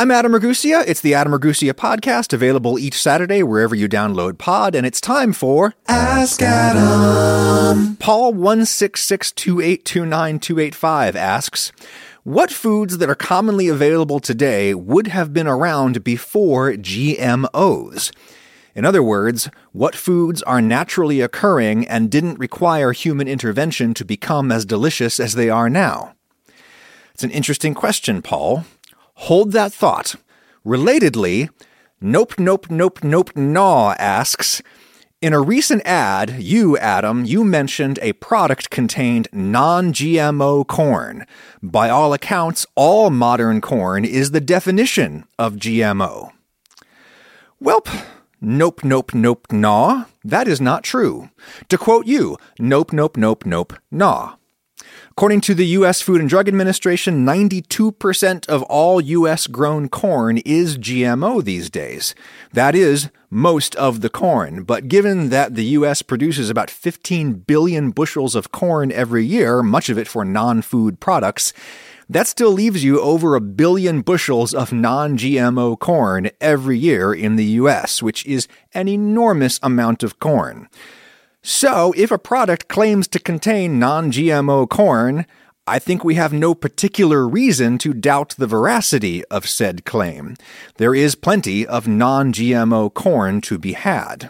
I'm Adam Ragusea. It's the Adam Ragusea podcast, available each Saturday wherever you download pod, and it's time for Ask Adam. Paul one six six two eight two nine two eight five asks, "What foods that are commonly available today would have been around before GMOs?" In other words, what foods are naturally occurring and didn't require human intervention to become as delicious as they are now? It's an interesting question, Paul. Hold that thought. Relatedly, Nope, Nope, Nope, Nope, Naw asks, in a recent ad, you, Adam, you mentioned a product contained non GMO corn. By all accounts, all modern corn is the definition of GMO. Welp, nope, nope, nope, naw. That is not true. To quote you, nope, nope, nope, nope, naw. According to the U.S. Food and Drug Administration, 92% of all U.S. grown corn is GMO these days. That is most of the corn. But given that the U.S. produces about 15 billion bushels of corn every year, much of it for non food products, that still leaves you over a billion bushels of non GMO corn every year in the US, which is an enormous amount of corn. So, if a product claims to contain non GMO corn, I think we have no particular reason to doubt the veracity of said claim. There is plenty of non GMO corn to be had.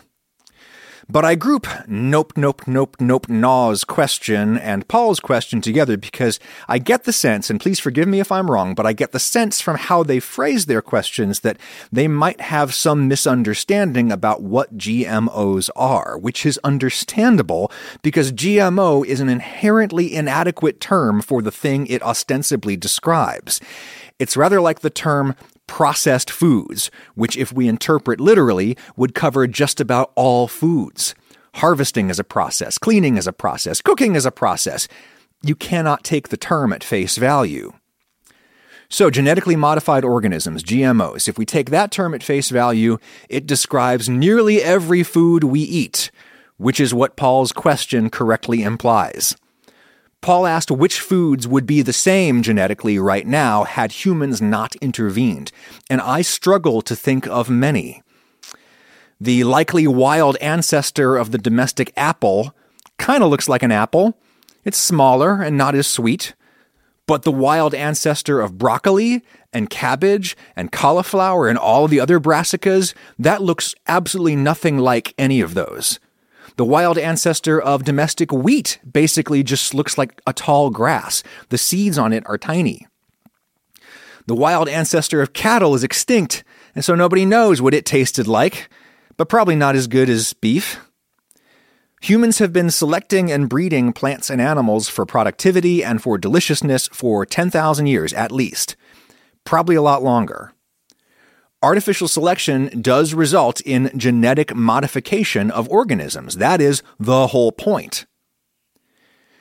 But I group Nope, Nope, Nope, Nope, Naw's question and Paul's question together because I get the sense, and please forgive me if I'm wrong, but I get the sense from how they phrase their questions that they might have some misunderstanding about what GMOs are, which is understandable because GMO is an inherently inadequate term for the thing it ostensibly describes. It's rather like the term processed foods, which, if we interpret literally, would cover just about all foods. Harvesting is a process, cleaning is a process, cooking is a process. You cannot take the term at face value. So, genetically modified organisms, GMOs, if we take that term at face value, it describes nearly every food we eat, which is what Paul's question correctly implies. Paul asked which foods would be the same genetically right now had humans not intervened, and I struggle to think of many. The likely wild ancestor of the domestic apple kind of looks like an apple. It's smaller and not as sweet. But the wild ancestor of broccoli and cabbage and cauliflower and all the other brassicas, that looks absolutely nothing like any of those. The wild ancestor of domestic wheat basically just looks like a tall grass. The seeds on it are tiny. The wild ancestor of cattle is extinct, and so nobody knows what it tasted like, but probably not as good as beef. Humans have been selecting and breeding plants and animals for productivity and for deliciousness for 10,000 years at least, probably a lot longer artificial selection does result in genetic modification of organisms. That is the whole point.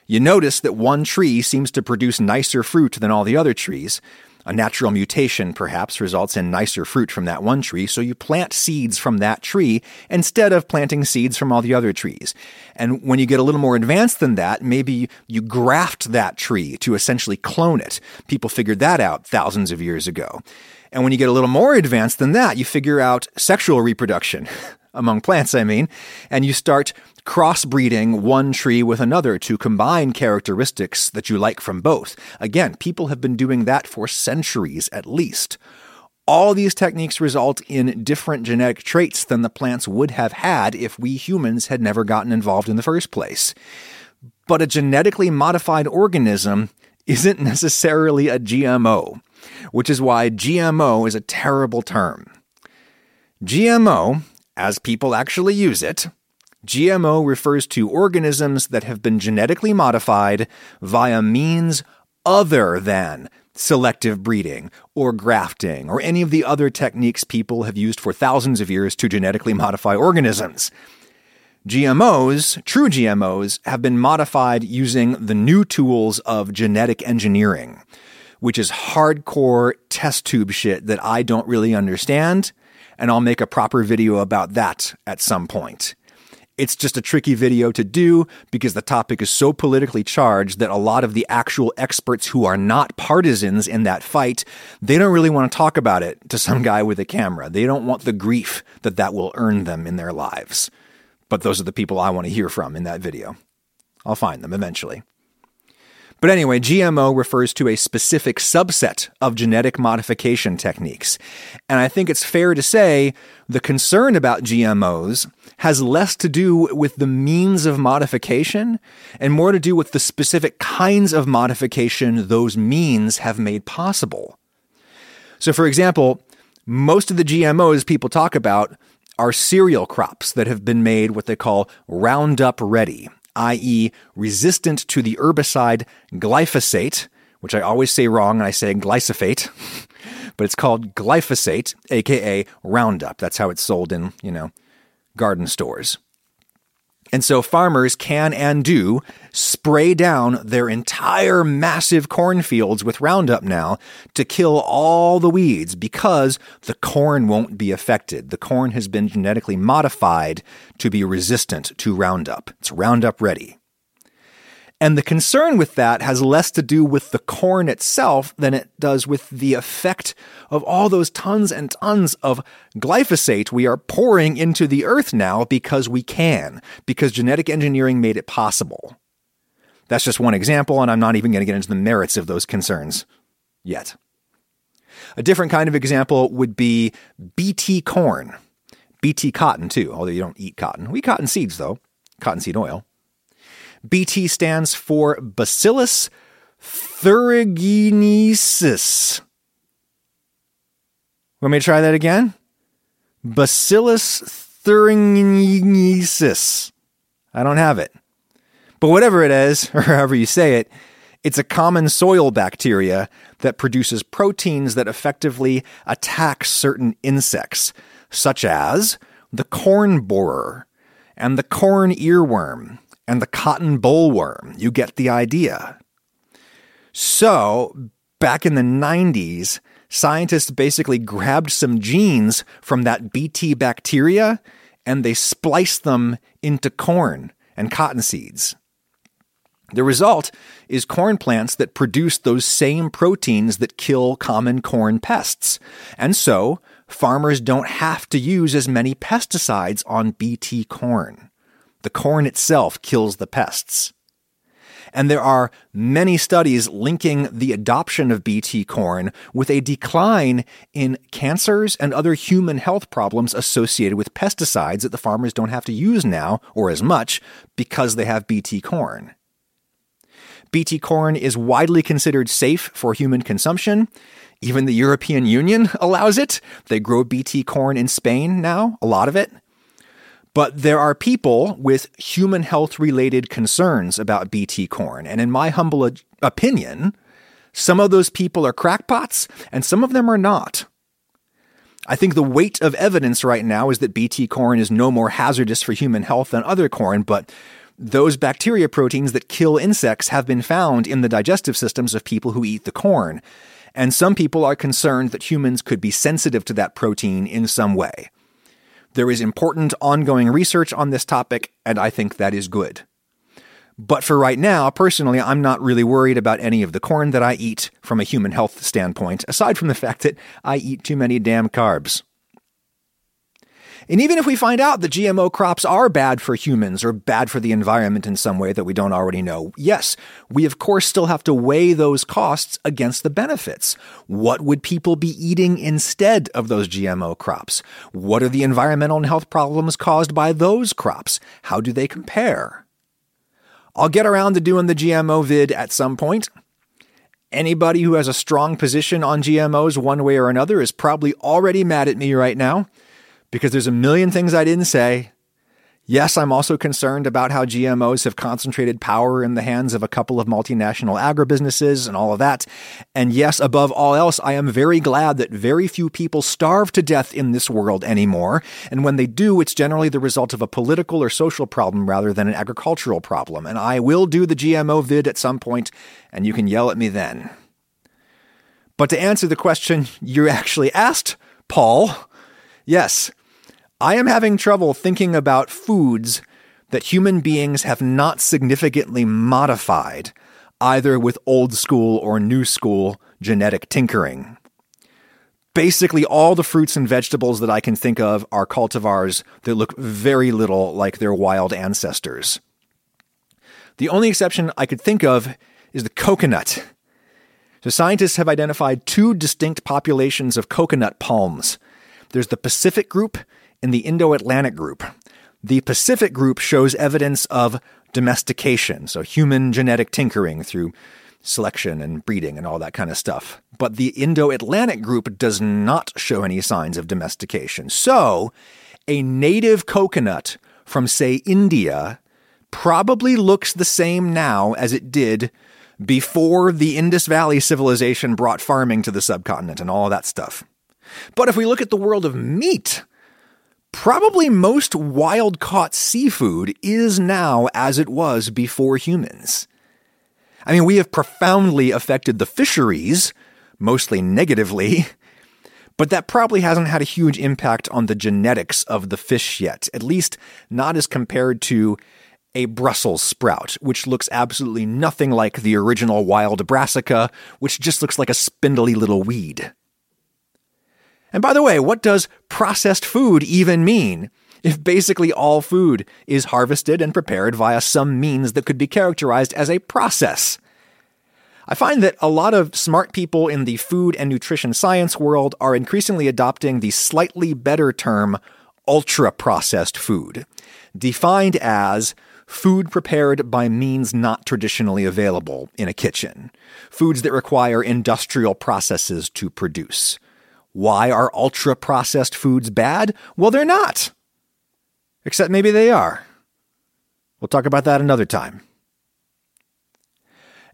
You notice that one tree seems to produce nicer fruit than all the other trees. A natural mutation perhaps results in nicer fruit from that one tree, so you plant seeds from that tree instead of planting seeds from all the other trees. And when you get a little more advanced than that, maybe you graft that tree to essentially clone it. People figured that out thousands of years ago. And when you get a little more advanced than that, you figure out sexual reproduction among plants, I mean, and you start crossbreeding one tree with another to combine characteristics that you like from both. Again, people have been doing that for centuries at least. All these techniques result in different genetic traits than the plants would have had if we humans had never gotten involved in the first place. But a genetically modified organism isn't necessarily a GMO which is why GMO is a terrible term. GMO, as people actually use it, GMO refers to organisms that have been genetically modified via means other than selective breeding or grafting or any of the other techniques people have used for thousands of years to genetically modify organisms. GMOs, true GMOs, have been modified using the new tools of genetic engineering which is hardcore test tube shit that I don't really understand. And I'll make a proper video about that at some point. It's just a tricky video to do because the topic is so politically charged that a lot of the actual experts who are not partisans in that fight, they don't really want to talk about it to some guy with a camera. They don't want the grief that that will earn them in their lives. But those are the people I want to hear from in that video. I'll find them eventually. But anyway, GMO refers to a specific subset of genetic modification techniques. And I think it's fair to say the concern about GMOs has less to do with the means of modification and more to do with the specific kinds of modification those means have made possible. So, for example, most of the GMOs people talk about are cereal crops that have been made what they call Roundup ready i.e., resistant to the herbicide glyphosate, which I always say wrong, and I say glyphosate, but it's called glyphosate, aka Roundup. That's how it's sold in, you know, garden stores. And so farmers can and do spray down their entire massive cornfields with Roundup now to kill all the weeds because the corn won't be affected. The corn has been genetically modified to be resistant to Roundup. It's Roundup ready. And the concern with that has less to do with the corn itself than it does with the effect of all those tons and tons of glyphosate we are pouring into the earth now because we can, because genetic engineering made it possible. That's just one example, and I'm not even going to get into the merits of those concerns yet. A different kind of example would be BT corn. BT cotton, too, although you don't eat cotton. We eat cotton seeds, though, cottonseed oil. BT stands for Bacillus thuringiensis. Want me to try that again? Bacillus thuringiensis. I don't have it. But whatever it is, or however you say it, it's a common soil bacteria that produces proteins that effectively attack certain insects, such as the corn borer and the corn earworm and the cotton bollworm. You get the idea. So, back in the 90s, scientists basically grabbed some genes from that BT bacteria and they spliced them into corn and cotton seeds. The result is corn plants that produce those same proteins that kill common corn pests. And so, farmers don't have to use as many pesticides on BT corn. The corn itself kills the pests. And there are many studies linking the adoption of BT corn with a decline in cancers and other human health problems associated with pesticides that the farmers don't have to use now or as much because they have BT corn. BT corn is widely considered safe for human consumption. Even the European Union allows it. They grow BT corn in Spain now, a lot of it. But there are people with human health related concerns about BT corn. And in my humble opinion, some of those people are crackpots and some of them are not. I think the weight of evidence right now is that BT corn is no more hazardous for human health than other corn, but those bacteria proteins that kill insects have been found in the digestive systems of people who eat the corn. And some people are concerned that humans could be sensitive to that protein in some way. There is important ongoing research on this topic, and I think that is good. But for right now, personally, I'm not really worried about any of the corn that I eat from a human health standpoint, aside from the fact that I eat too many damn carbs. And even if we find out that GMO crops are bad for humans or bad for the environment in some way that we don't already know, yes, we of course still have to weigh those costs against the benefits. What would people be eating instead of those GMO crops? What are the environmental and health problems caused by those crops? How do they compare? I'll get around to doing the GMO vid at some point. Anybody who has a strong position on GMOs one way or another is probably already mad at me right now because there's a million things I didn't say. Yes, I'm also concerned about how GMOs have concentrated power in the hands of a couple of multinational agribusinesses and all of that. And yes, above all else, I am very glad that very few people starve to death in this world anymore. And when they do, it's generally the result of a political or social problem rather than an agricultural problem. And I will do the GMO vid at some point, and you can yell at me then. But to answer the question you actually asked, Paul, yes, I am having trouble thinking about foods that human beings have not significantly modified either with old school or new school genetic tinkering. Basically, all the fruits and vegetables that I can think of are cultivars that look very little like their wild ancestors. The only exception I could think of is the coconut. So, scientists have identified two distinct populations of coconut palms there's the Pacific group and the Indo Atlantic group. The Pacific group shows evidence of domestication, so human genetic tinkering through selection and breeding and all that kind of stuff. But the Indo Atlantic group does not show any signs of domestication. So, a native coconut from, say, India probably looks the same now as it did before the Indus Valley civilization brought farming to the subcontinent and all that stuff. But if we look at the world of meat, probably most wild caught seafood is now as it was before humans. I mean, we have profoundly affected the fisheries, mostly negatively, but that probably hasn't had a huge impact on the genetics of the fish yet, at least not as compared to a Brussels sprout, which looks absolutely nothing like the original wild brassica, which just looks like a spindly little weed. And by the way, what does processed food even mean? If basically all food is harvested and prepared via some means that could be characterized as a process. I find that a lot of smart people in the food and nutrition science world are increasingly adopting the slightly better term ultra processed food, defined as food prepared by means not traditionally available in a kitchen, foods that require industrial processes to produce. Why are ultra processed foods bad? Well, they're not. Except maybe they are. We'll talk about that another time.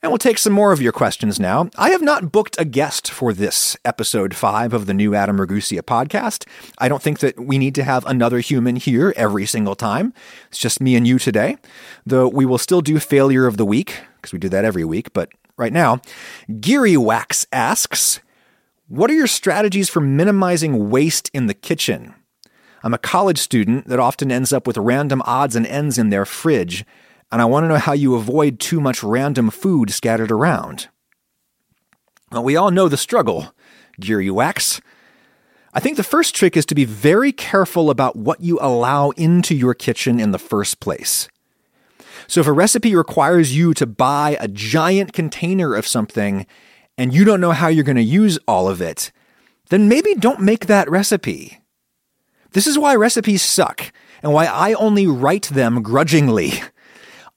And we'll take some more of your questions now. I have not booked a guest for this episode five of the new Adam Ragusea podcast. I don't think that we need to have another human here every single time. It's just me and you today, though we will still do failure of the week because we do that every week. But right now, Geary Wax asks, what are your strategies for minimizing waste in the kitchen? I'm a college student that often ends up with random odds and ends in their fridge, and I want to know how you avoid too much random food scattered around. Well, we all know the struggle, Geary Wax. I think the first trick is to be very careful about what you allow into your kitchen in the first place. So, if a recipe requires you to buy a giant container of something and you don't know how you're going to use all of it, then maybe don't make that recipe. This is why recipes suck and why I only write them grudgingly.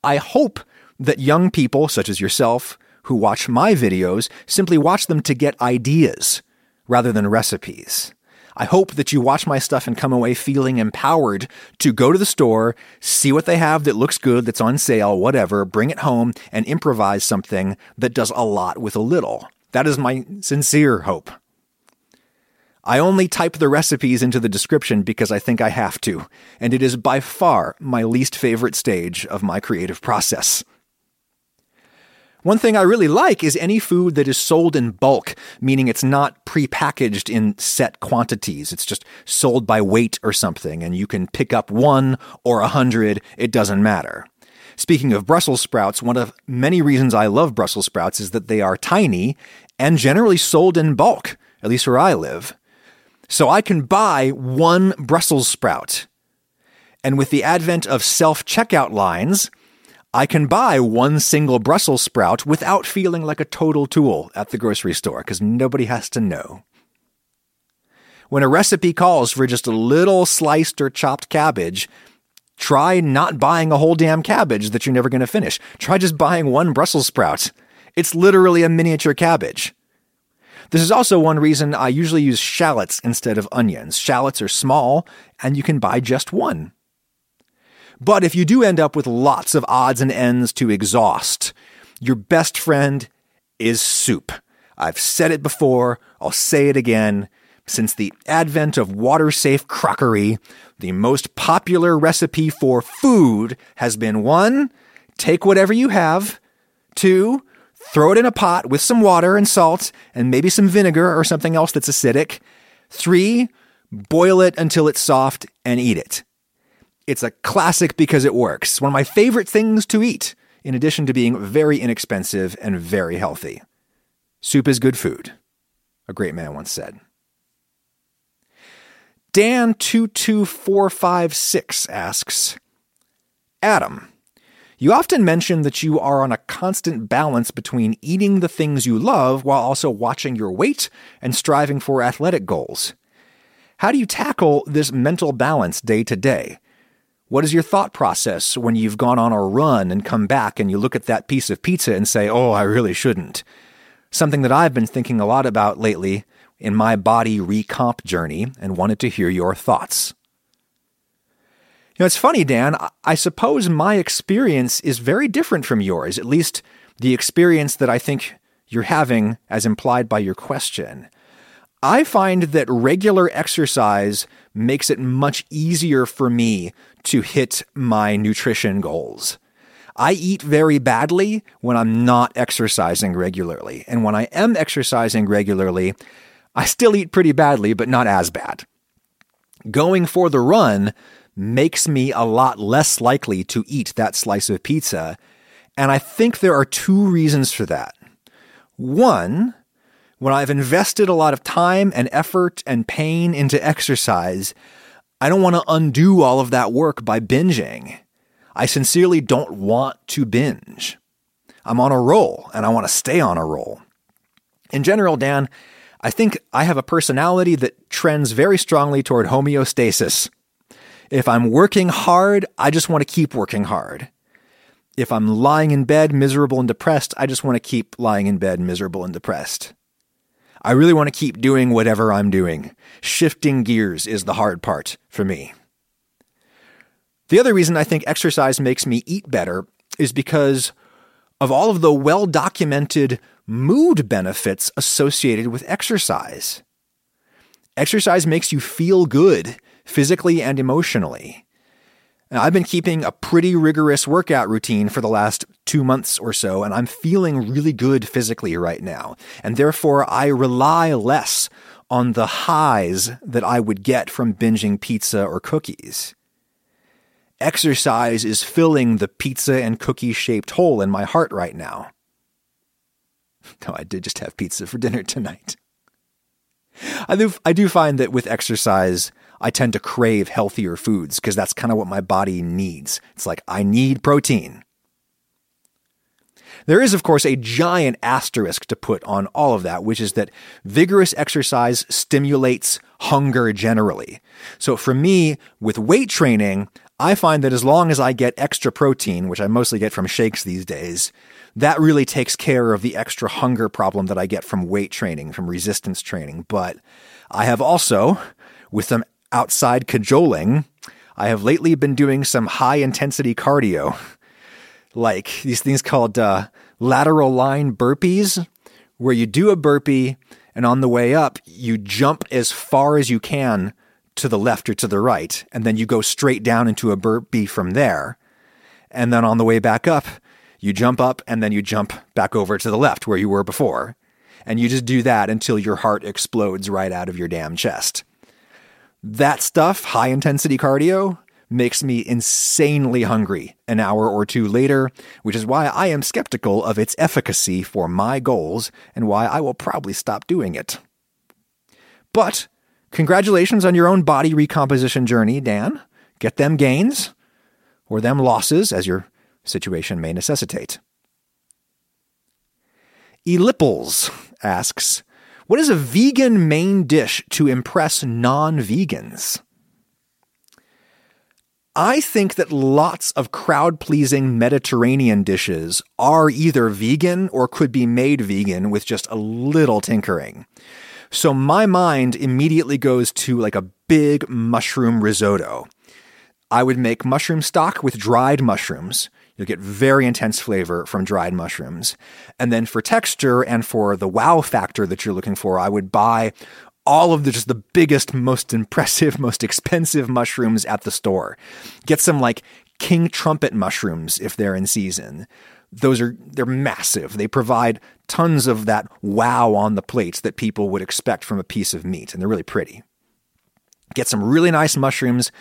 I hope that young people, such as yourself, who watch my videos, simply watch them to get ideas rather than recipes. I hope that you watch my stuff and come away feeling empowered to go to the store, see what they have that looks good, that's on sale, whatever, bring it home and improvise something that does a lot with a little. That is my sincere hope. I only type the recipes into the description because I think I have to, and it is by far my least favorite stage of my creative process. One thing I really like is any food that is sold in bulk, meaning it's not prepackaged in set quantities. It's just sold by weight or something, and you can pick up one or a hundred, it doesn't matter. Speaking of Brussels sprouts, one of many reasons I love Brussels sprouts is that they are tiny and generally sold in bulk, at least where I live. So I can buy one Brussels sprout. And with the advent of self checkout lines, I can buy one single Brussels sprout without feeling like a total tool at the grocery store because nobody has to know. When a recipe calls for just a little sliced or chopped cabbage, try not buying a whole damn cabbage that you're never going to finish. Try just buying one Brussels sprout. It's literally a miniature cabbage. This is also one reason I usually use shallots instead of onions. Shallots are small, and you can buy just one. But if you do end up with lots of odds and ends to exhaust, your best friend is soup. I've said it before, I'll say it again. Since the advent of water safe crockery, the most popular recipe for food has been one, take whatever you have, two, throw it in a pot with some water and salt and maybe some vinegar or something else that's acidic, three, boil it until it's soft and eat it. It's a classic because it works. One of my favorite things to eat, in addition to being very inexpensive and very healthy. Soup is good food, a great man once said. Dan22456 asks Adam, you often mention that you are on a constant balance between eating the things you love while also watching your weight and striving for athletic goals. How do you tackle this mental balance day to day? What is your thought process when you've gone on a run and come back and you look at that piece of pizza and say, oh, I really shouldn't? Something that I've been thinking a lot about lately in my body recomp journey and wanted to hear your thoughts. You know, it's funny, Dan. I suppose my experience is very different from yours, at least the experience that I think you're having as implied by your question. I find that regular exercise makes it much easier for me to hit my nutrition goals. I eat very badly when I'm not exercising regularly. And when I am exercising regularly, I still eat pretty badly, but not as bad. Going for the run makes me a lot less likely to eat that slice of pizza. And I think there are two reasons for that. One, when I've invested a lot of time and effort and pain into exercise, I don't want to undo all of that work by binging. I sincerely don't want to binge. I'm on a roll and I want to stay on a roll. In general, Dan, I think I have a personality that trends very strongly toward homeostasis. If I'm working hard, I just want to keep working hard. If I'm lying in bed miserable and depressed, I just want to keep lying in bed miserable and depressed. I really want to keep doing whatever I'm doing. Shifting gears is the hard part for me. The other reason I think exercise makes me eat better is because of all of the well documented mood benefits associated with exercise. Exercise makes you feel good physically and emotionally. Now, I've been keeping a pretty rigorous workout routine for the last two months or so, and I'm feeling really good physically right now. And therefore, I rely less on the highs that I would get from binging pizza or cookies. Exercise is filling the pizza and cookie shaped hole in my heart right now. No, I did just have pizza for dinner tonight. I do, I do find that with exercise, I tend to crave healthier foods because that's kind of what my body needs. It's like, I need protein. There is, of course, a giant asterisk to put on all of that, which is that vigorous exercise stimulates hunger generally. So for me, with weight training, I find that as long as I get extra protein, which I mostly get from shakes these days, that really takes care of the extra hunger problem that I get from weight training, from resistance training. But I have also, with some outside cajoling, I have lately been doing some high intensity cardio, like these things called uh, lateral line burpees, where you do a burpee and on the way up, you jump as far as you can to the left or to the right, and then you go straight down into a burpee from there. And then on the way back up, you jump up and then you jump back over to the left where you were before. And you just do that until your heart explodes right out of your damn chest. That stuff, high intensity cardio, makes me insanely hungry an hour or two later, which is why I am skeptical of its efficacy for my goals and why I will probably stop doing it. But congratulations on your own body recomposition journey, Dan. Get them gains or them losses as your situation may necessitate. Elipples asks, what is a vegan main dish to impress non vegans? I think that lots of crowd pleasing Mediterranean dishes are either vegan or could be made vegan with just a little tinkering. So my mind immediately goes to like a big mushroom risotto. I would make mushroom stock with dried mushrooms, You'll get very intense flavor from dried mushrooms. And then for texture and for the wow factor that you're looking for, I would buy all of the just the biggest, most impressive, most expensive mushrooms at the store. Get some like king trumpet mushrooms if they're in season. Those are they're massive. They provide tons of that wow on the plates that people would expect from a piece of meat, and they're really pretty. Get some really nice mushrooms,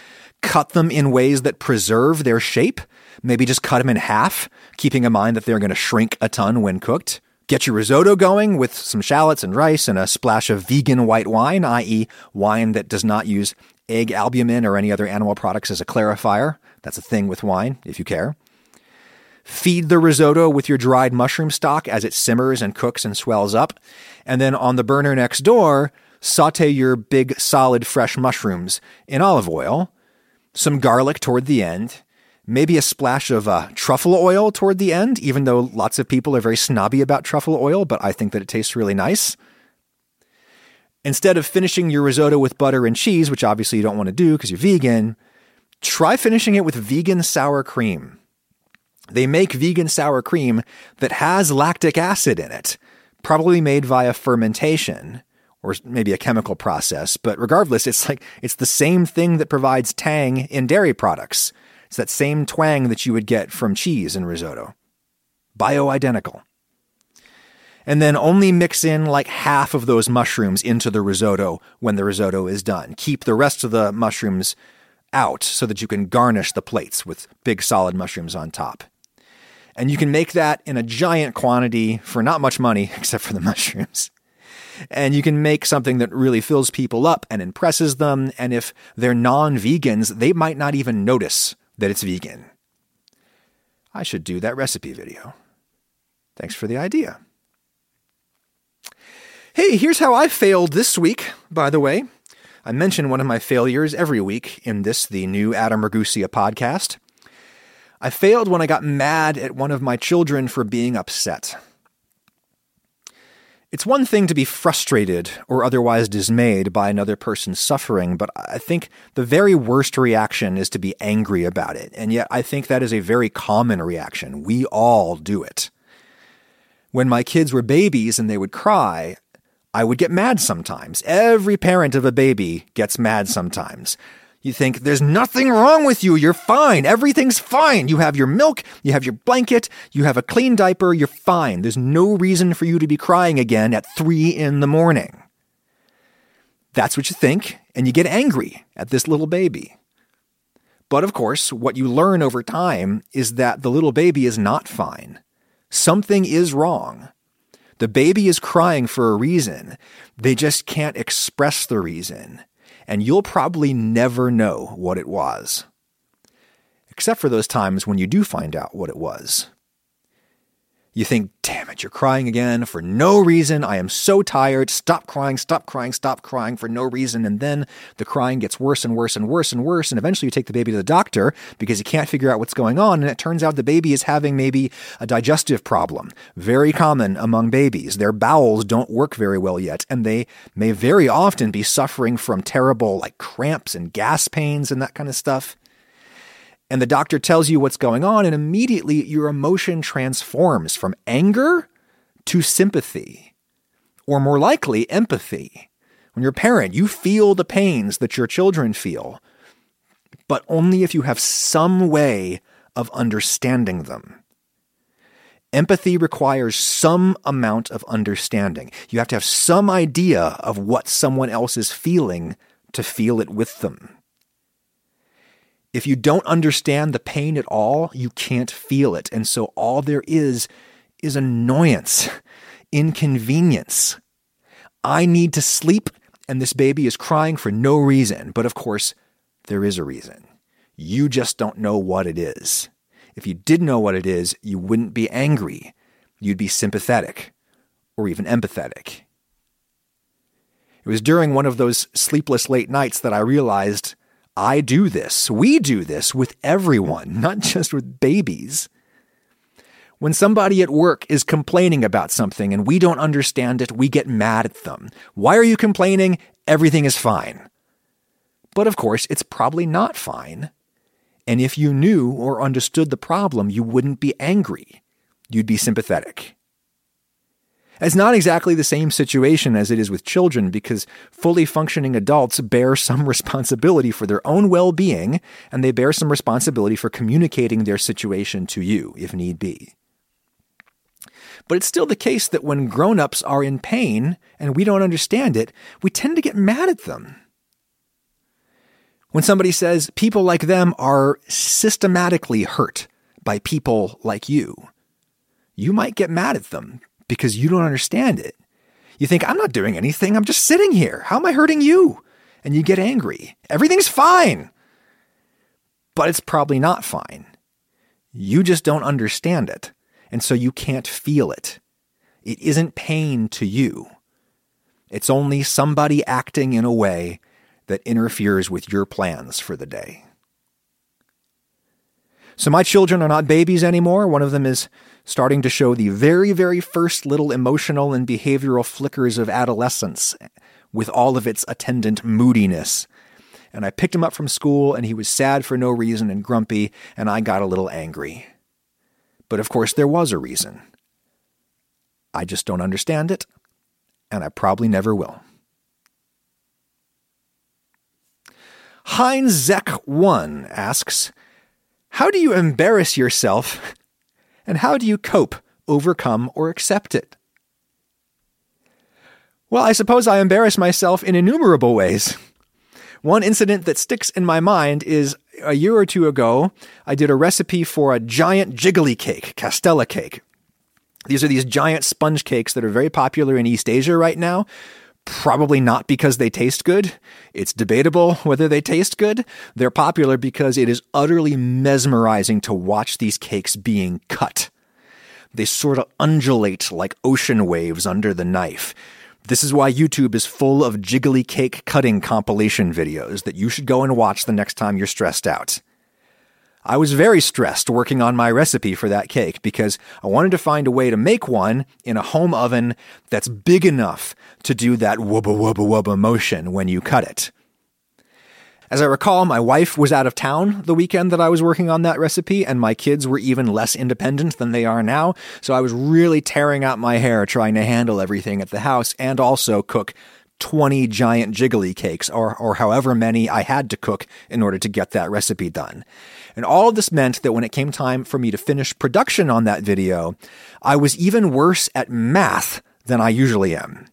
cut them in ways that preserve their shape. Maybe just cut them in half, keeping in mind that they're going to shrink a ton when cooked. Get your risotto going with some shallots and rice and a splash of vegan white wine, i.e., wine that does not use egg albumin or any other animal products as a clarifier. That's a thing with wine, if you care. Feed the risotto with your dried mushroom stock as it simmers and cooks and swells up. And then on the burner next door, saute your big, solid, fresh mushrooms in olive oil, some garlic toward the end, maybe a splash of uh, truffle oil toward the end, even though lots of people are very snobby about truffle oil, but I think that it tastes really nice. Instead of finishing your risotto with butter and cheese, which obviously you don't want to do because you're vegan, try finishing it with vegan sour cream. They make vegan sour cream that has lactic acid in it, probably made via fermentation or maybe a chemical process, but regardless, it's like it's the same thing that provides tang in dairy products. It's that same twang that you would get from cheese in risotto. Bioidentical. And then only mix in like half of those mushrooms into the risotto when the risotto is done. Keep the rest of the mushrooms out so that you can garnish the plates with big solid mushrooms on top. And you can make that in a giant quantity for not much money, except for the mushrooms. And you can make something that really fills people up and impresses them. And if they're non vegans, they might not even notice that it's vegan. I should do that recipe video. Thanks for the idea. Hey, here's how I failed this week, by the way. I mention one of my failures every week in this, the new Adam Ragusea podcast. I failed when I got mad at one of my children for being upset. It's one thing to be frustrated or otherwise dismayed by another person's suffering, but I think the very worst reaction is to be angry about it. And yet I think that is a very common reaction. We all do it. When my kids were babies and they would cry, I would get mad sometimes. Every parent of a baby gets mad sometimes. You think, there's nothing wrong with you. You're fine. Everything's fine. You have your milk, you have your blanket, you have a clean diaper. You're fine. There's no reason for you to be crying again at three in the morning. That's what you think, and you get angry at this little baby. But of course, what you learn over time is that the little baby is not fine. Something is wrong. The baby is crying for a reason. They just can't express the reason and you'll probably never know what it was. Except for those times when you do find out what it was. You think, damn it, you're crying again for no reason. I am so tired. Stop crying, stop crying, stop crying for no reason. And then the crying gets worse and worse and worse and worse. And eventually you take the baby to the doctor because you can't figure out what's going on. And it turns out the baby is having maybe a digestive problem. Very common among babies. Their bowels don't work very well yet. And they may very often be suffering from terrible like cramps and gas pains and that kind of stuff and the doctor tells you what's going on, and immediately your emotion transforms from anger to sympathy, or more likely, empathy. When you're a parent, you feel the pains that your children feel, but only if you have some way of understanding them. Empathy requires some amount of understanding. You have to have some idea of what someone else is feeling to feel it with them. If you don't understand the pain at all, you can't feel it. And so all there is is annoyance, inconvenience. I need to sleep, and this baby is crying for no reason. But of course, there is a reason. You just don't know what it is. If you did know what it is, you wouldn't be angry. You'd be sympathetic or even empathetic. It was during one of those sleepless late nights that I realized I do this. We do this with everyone, not just with babies. When somebody at work is complaining about something and we don't understand it, we get mad at them. Why are you complaining? Everything is fine. But of course, it's probably not fine. And if you knew or understood the problem, you wouldn't be angry. You'd be sympathetic. It's not exactly the same situation as it is with children because fully functioning adults bear some responsibility for their own well being and they bear some responsibility for communicating their situation to you if need be. But it's still the case that when grown ups are in pain and we don't understand it, we tend to get mad at them. When somebody says people like them are systematically hurt by people like you, you might get mad at them because you don't understand it. You think, I'm not doing anything, I'm just sitting here. How am I hurting you? And you get angry. Everything's fine. But it's probably not fine. You just don't understand it, and so you can't feel it. It isn't pain to you. It's only somebody acting in a way that interferes with your plans for the day. So, my children are not babies anymore. One of them is starting to show the very, very first little emotional and behavioral flickers of adolescence with all of its attendant moodiness. And I picked him up from school, and he was sad for no reason and grumpy, and I got a little angry. But of course, there was a reason. I just don't understand it, and I probably never will. Heinz Zek 1 asks, How do you embarrass yourself and how do you cope, overcome, or accept it? Well, I suppose I embarrass myself in innumerable ways. One incident that sticks in my mind is a year or two ago, I did a recipe for a giant jiggly cake, Castella cake. These are these giant sponge cakes that are very popular in East Asia right now. Probably not because they taste good. It's debatable whether they taste good. They're popular because it is utterly mesmerizing to watch these cakes being cut. They sort of undulate like ocean waves under the knife. This is why YouTube is full of jiggly cake cutting compilation videos that you should go and watch the next time you're stressed out. I was very stressed working on my recipe for that cake because I wanted to find a way to make one in a home oven that's big enough to do that wubba wubba wubba motion when you cut it. As I recall, my wife was out of town the weekend that I was working on that recipe, and my kids were even less independent than they are now, so I was really tearing out my hair trying to handle everything at the house and also cook 20 giant jiggly cakes, or, or however many I had to cook in order to get that recipe done. And all of this meant that when it came time for me to finish production on that video, I was even worse at math than I usually am.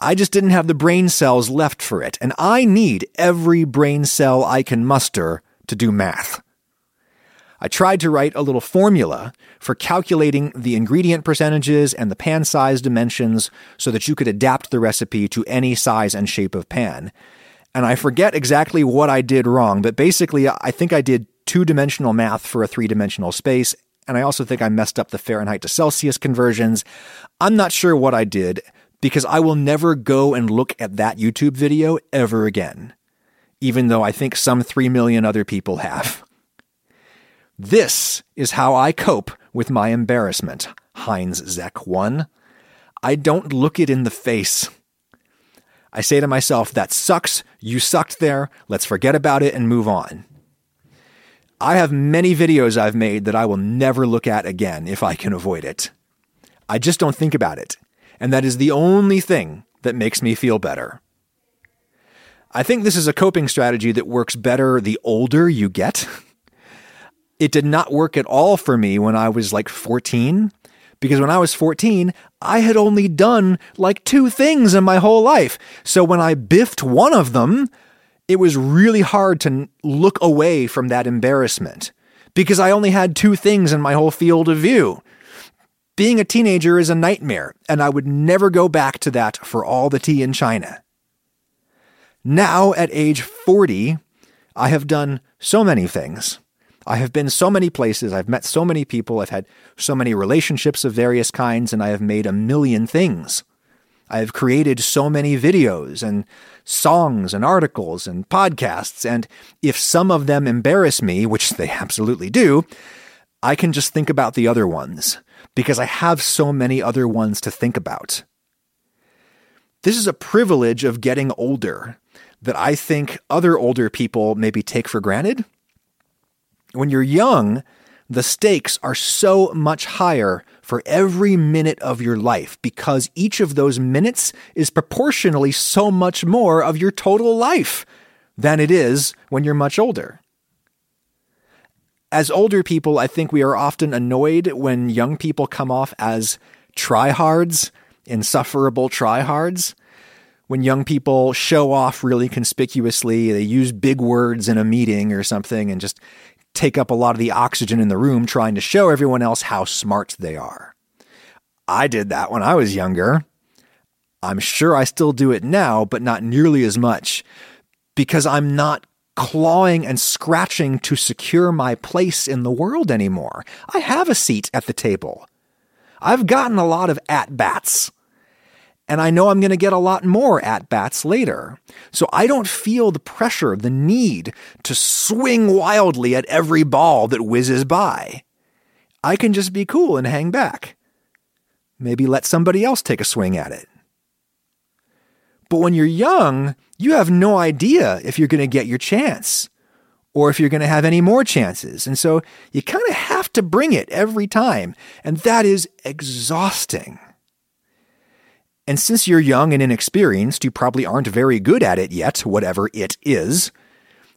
I just didn't have the brain cells left for it, and I need every brain cell I can muster to do math. I tried to write a little formula for calculating the ingredient percentages and the pan size dimensions so that you could adapt the recipe to any size and shape of pan. And I forget exactly what I did wrong, but basically, I think I did two dimensional math for a three dimensional space. And I also think I messed up the Fahrenheit to Celsius conversions. I'm not sure what I did because I will never go and look at that YouTube video ever again, even though I think some 3 million other people have. This is how I cope with my embarrassment, Heinz Zek 1. I don't look it in the face. I say to myself, that sucks. You sucked there. Let's forget about it and move on. I have many videos I've made that I will never look at again if I can avoid it. I just don't think about it. And that is the only thing that makes me feel better. I think this is a coping strategy that works better the older you get. It did not work at all for me when I was like 14 because when I was 14, I had only done like two things in my whole life. So when I biffed one of them, it was really hard to look away from that embarrassment because I only had two things in my whole field of view. Being a teenager is a nightmare, and I would never go back to that for all the tea in China. Now, at age 40, I have done so many things. I have been so many places, I've met so many people, I've had so many relationships of various kinds, and I have made a million things. I have created so many videos and songs and articles and podcasts, and if some of them embarrass me, which they absolutely do, I can just think about the other ones because I have so many other ones to think about. This is a privilege of getting older that I think other older people maybe take for granted when you're young, the stakes are so much higher for every minute of your life because each of those minutes is proportionally so much more of your total life than it is when you're much older. As older people, I think we are often annoyed when young people come off as tryhards, insufferable tryhards. when young people show off really conspicuously, they use big words in a meeting or something and just take up a lot of the oxygen in the room trying to show everyone else how smart they are. I did that when I was younger. I'm sure I still do it now, but not nearly as much because I'm not clawing and scratching to secure my place in the world anymore. I have a seat at the table. I've gotten a lot of at bats. And I know I'm going to get a lot more at bats later. So I don't feel the pressure, the need to swing wildly at every ball that whizzes by. I can just be cool and hang back. Maybe let somebody else take a swing at it. But when you're young, you have no idea if you're going to get your chance or if you're going to have any more chances. And so you kind of have to bring it every time. And that is exhausting. And since you're young and inexperienced, you probably aren't very good at it yet, whatever it is.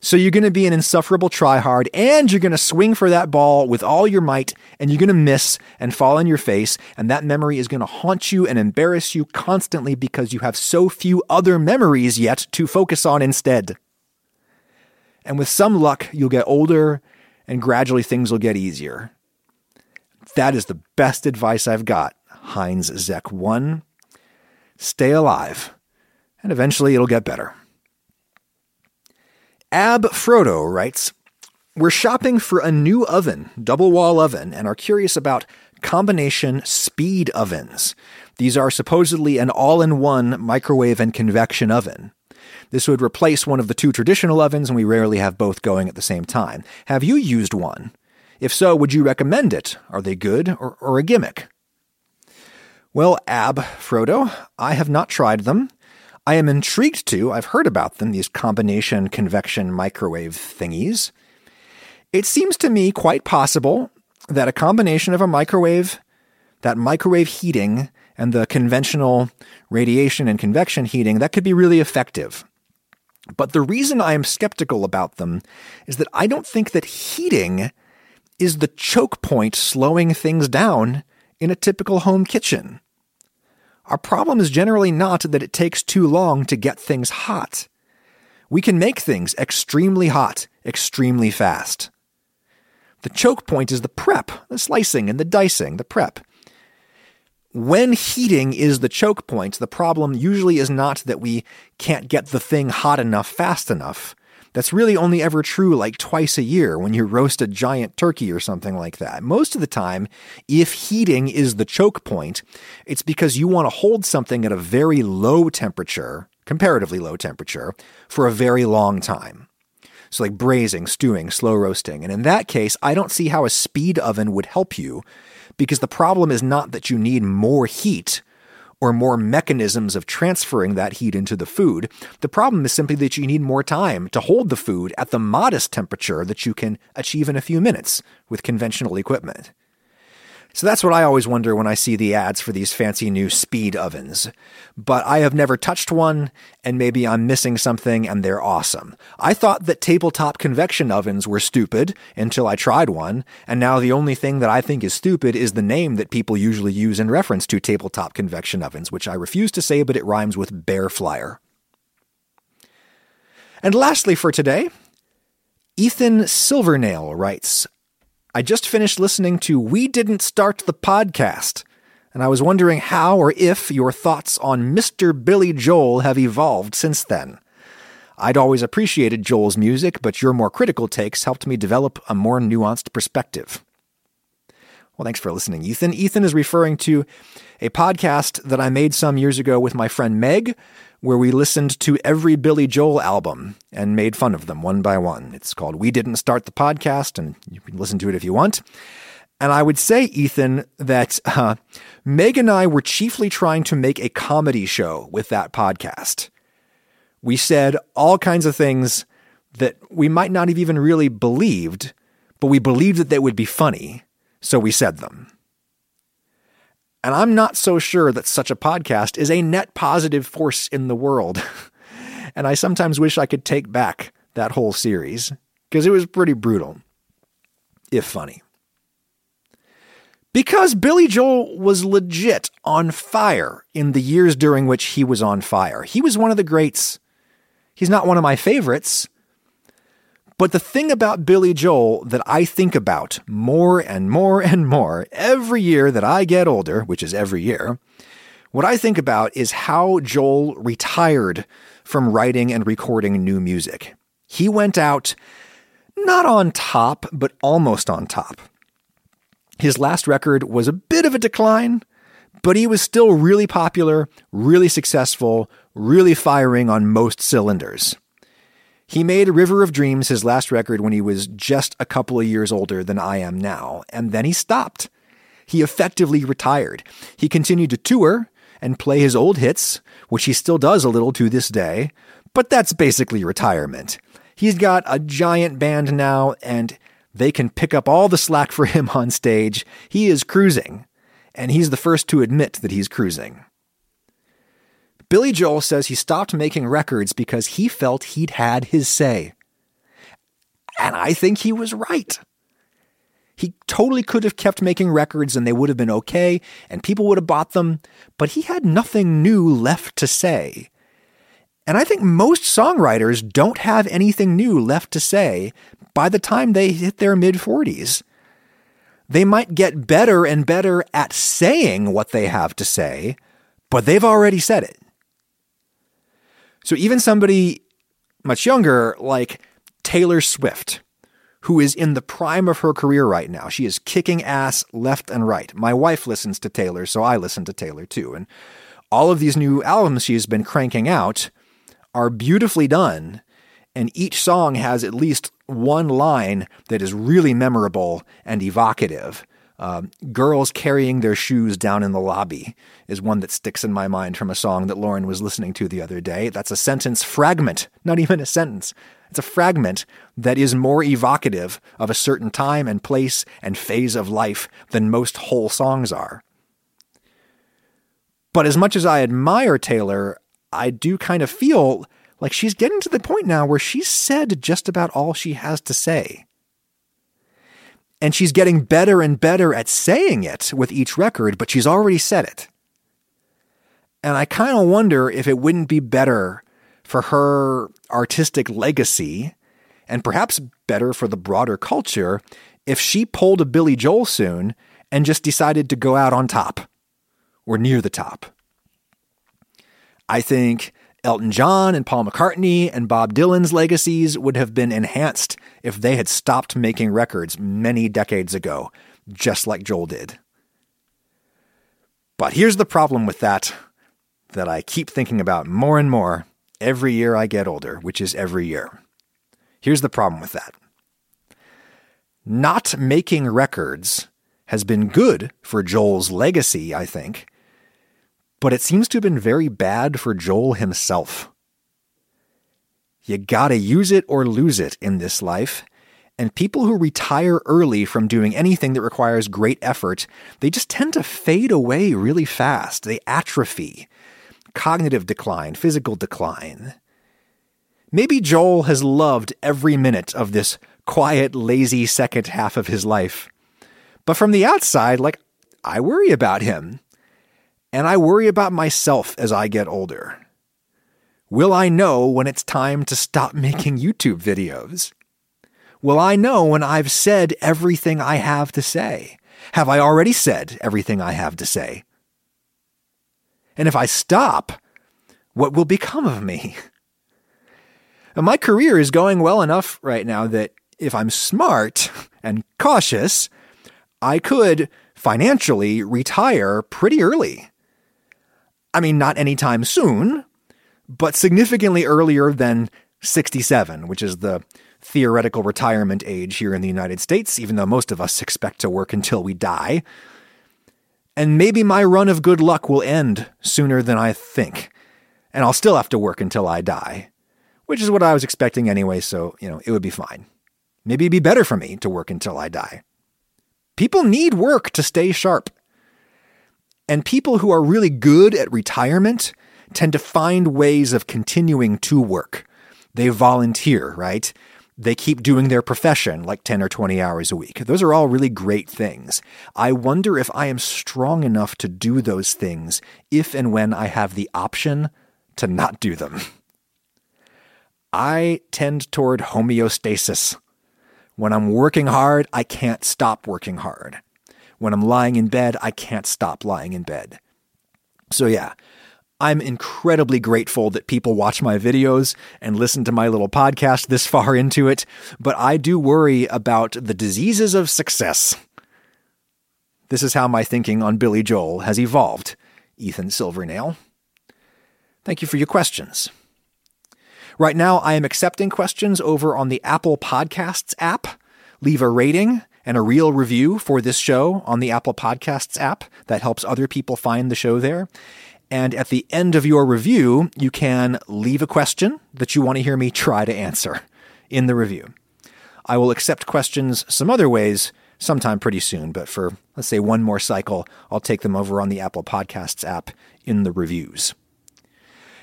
So you're going to be an insufferable tryhard and you're going to swing for that ball with all your might and you're going to miss and fall on your face. And that memory is going to haunt you and embarrass you constantly because you have so few other memories yet to focus on instead. And with some luck, you'll get older and gradually things will get easier. That is the best advice I've got. Heinz Zek 1 stay alive, and eventually it'll get better. Ab Frodo writes, We're shopping for a new oven, double wall oven, and are curious about combination speed ovens. These are supposedly an all in one microwave and convection oven. This would replace one of the two traditional ovens, and we rarely have both going at the same time. Have you used one? If so, would you recommend it? Are they good or, or a gimmick? Well, Ab, Frodo, I have not tried them. I am intrigued to. I've heard about them, these combination convection microwave thingies. It seems to me quite possible that a combination of a microwave, that microwave heating, and the conventional radiation and convection heating, that could be really effective. But the reason I am skeptical about them is that I don't think that heating is the choke point slowing things down in a typical home kitchen. Our problem is generally not that it takes too long to get things hot. We can make things extremely hot, extremely fast. The choke point is the prep, the slicing and the dicing, the prep. When heating is the choke point, the problem usually is not that we can't get the thing hot enough fast enough. That's really only ever true like twice a year when you roast a giant turkey or something like that. Most of the time, if heating is the choke point, it's because you want to hold something at a very low temperature, comparatively low temperature, for a very long time. So, like braising, stewing, slow roasting. And in that case, I don't see how a speed oven would help you because the problem is not that you need more heat or more mechanisms of transferring that heat into the food. The problem is simply that you need more time to hold the food at the modest temperature that you can achieve in a few minutes with conventional equipment. So that's what I always wonder when I see the ads for these fancy new speed ovens. But I have never touched one, and maybe I'm missing something and they're awesome. I thought that tabletop convection ovens were stupid until I tried one, and now the only thing that I think is stupid is the name that people usually use in reference to tabletop convection ovens, which I refuse to say, but it rhymes with bear flyer. And lastly for today, Ethan Silvernail writes, I just finished listening to We Didn't Start the Podcast, and I was wondering how or if your thoughts on Mr. Billy Joel have evolved since then. I'd always appreciated Joel's music, but your more critical takes helped me develop a more nuanced perspective. Well, thanks for listening, Ethan. Ethan is referring to a podcast that I made some years ago with my friend Meg, where we listened to every Billy Joel album and made fun of them one by one. It's called We Didn't Start the Podcast, and you can listen to it if you want. And I would say, Ethan, that uh, Meg and I were chiefly trying to make a comedy show with that podcast. We said all kinds of things that we might not have even really believed, but we believed that they would be funny, so we said them. And I'm not so sure that such a podcast is a net positive force in the world. and I sometimes wish I could take back that whole series because it was pretty brutal, if funny. Because Billy Joel was legit on fire in the years during which he was on fire. He was one of the greats. He's not one of my favorites. But the thing about Billy Joel that I think about more and more and more every year that I get older, which is every year, what I think about is how Joel retired from writing and recording new music. He went out not on top, but almost on top. His last record was a bit of a decline, but he was still really popular, really successful, really firing on most cylinders. He made River of Dreams his last record when he was just a couple of years older than I am now, and then he stopped. He effectively retired. He continued to tour and play his old hits, which he still does a little to this day, but that's basically retirement. He's got a giant band now, and they can pick up all the slack for him on stage. He is cruising, and he's the first to admit that he's cruising. Billy Joel says he stopped making records because he felt he'd had his say. And I think he was right. He totally could have kept making records and they would have been okay and people would have bought them, but he had nothing new left to say. And I think most songwriters don't have anything new left to say by the time they hit their mid 40s. They might get better and better at saying what they have to say, but they've already said it. So even somebody much younger, like Taylor Swift, who is in the prime of her career right now, she is kicking ass left and right. My wife listens to Taylor, so I listen to Taylor too. And all of these new albums she's been cranking out are beautifully done. And each song has at least one line that is really memorable and evocative. Uh, Girls Carrying Their Shoes Down in the Lobby is one that sticks in my mind from a song that Lauren was listening to the other day. That's a sentence fragment, not even a sentence. It's a fragment that is more evocative of a certain time and place and phase of life than most whole songs are. But as much as I admire Taylor, I do kind of feel like she's getting to the point now where she's said just about all she has to say. And she's getting better and better at saying it with each record, but she's already said it. And I kind of wonder if it wouldn't be better for her artistic legacy and perhaps better for the broader culture if she pulled a Billy Joel soon and just decided to go out on top or near the top. I think Elton John and Paul McCartney and Bob Dylan's legacies would have been enhanced if they had stopped making records many decades ago, just like Joel did. But here's the problem with that that I keep thinking about more and more every year I get older, which is every year. Here's the problem with that not making records has been good for Joel's legacy, I think, but it seems to have been very bad for Joel himself. You gotta use it or lose it in this life. And people who retire early from doing anything that requires great effort, they just tend to fade away really fast. They atrophy cognitive decline, physical decline. Maybe Joel has loved every minute of this quiet, lazy second half of his life. But from the outside, like, I worry about him. And I worry about myself as I get older. Will I know when it's time to stop making YouTube videos? Will I know when I've said everything I have to say? Have I already said everything I have to say? And if I stop, what will become of me? My career is going well enough right now that if I'm smart and cautious, I could financially retire pretty early. I mean, not anytime soon, but significantly earlier than 67, which is the theoretical retirement age here in the United States, even though most of us expect to work until we die. And maybe my run of good luck will end sooner than I think. And I'll still have to work until I die, which is what I was expecting anyway, so, you know, it would be fine. Maybe it'd be better for me to work until I die. People need work to stay sharp. And people who are really good at retirement tend to find ways of continuing to work. They volunteer, right? they keep doing their profession like 10 or 20 hours a week. Those are all really great things. I wonder if I am strong enough to do those things if and when I have the option to not do them. I tend toward homeostasis. When I'm working hard, I can't stop working hard. When I'm lying in bed, I can't stop lying in bed. So, yeah, I'm incredibly grateful that people watch my videos and listen to my little podcast this far into it, but I do worry about the diseases of success. This is how my thinking on Billy Joel has evolved. Ethan Silvernail. Thank you for your questions. Right now, I am accepting questions over on the Apple Podcasts app. Leave a rating and a real review for this show on the Apple Podcasts app. That helps other people find the show there. And at the end of your review, you can leave a question that you want to hear me try to answer in the review. I will accept questions some other ways sometime pretty soon, but for, let's say, one more cycle, I'll take them over on the Apple Podcasts app in the reviews.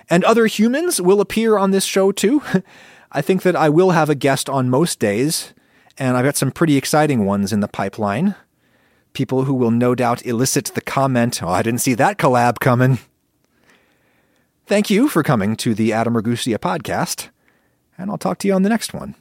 And other humans will appear on this show too. I think that I will have a guest on most days, and I've got some pretty exciting ones in the pipeline. People who will no doubt elicit the comment, oh, I didn't see that collab coming. Thank you for coming to the Adam Ragusea podcast, and I'll talk to you on the next one.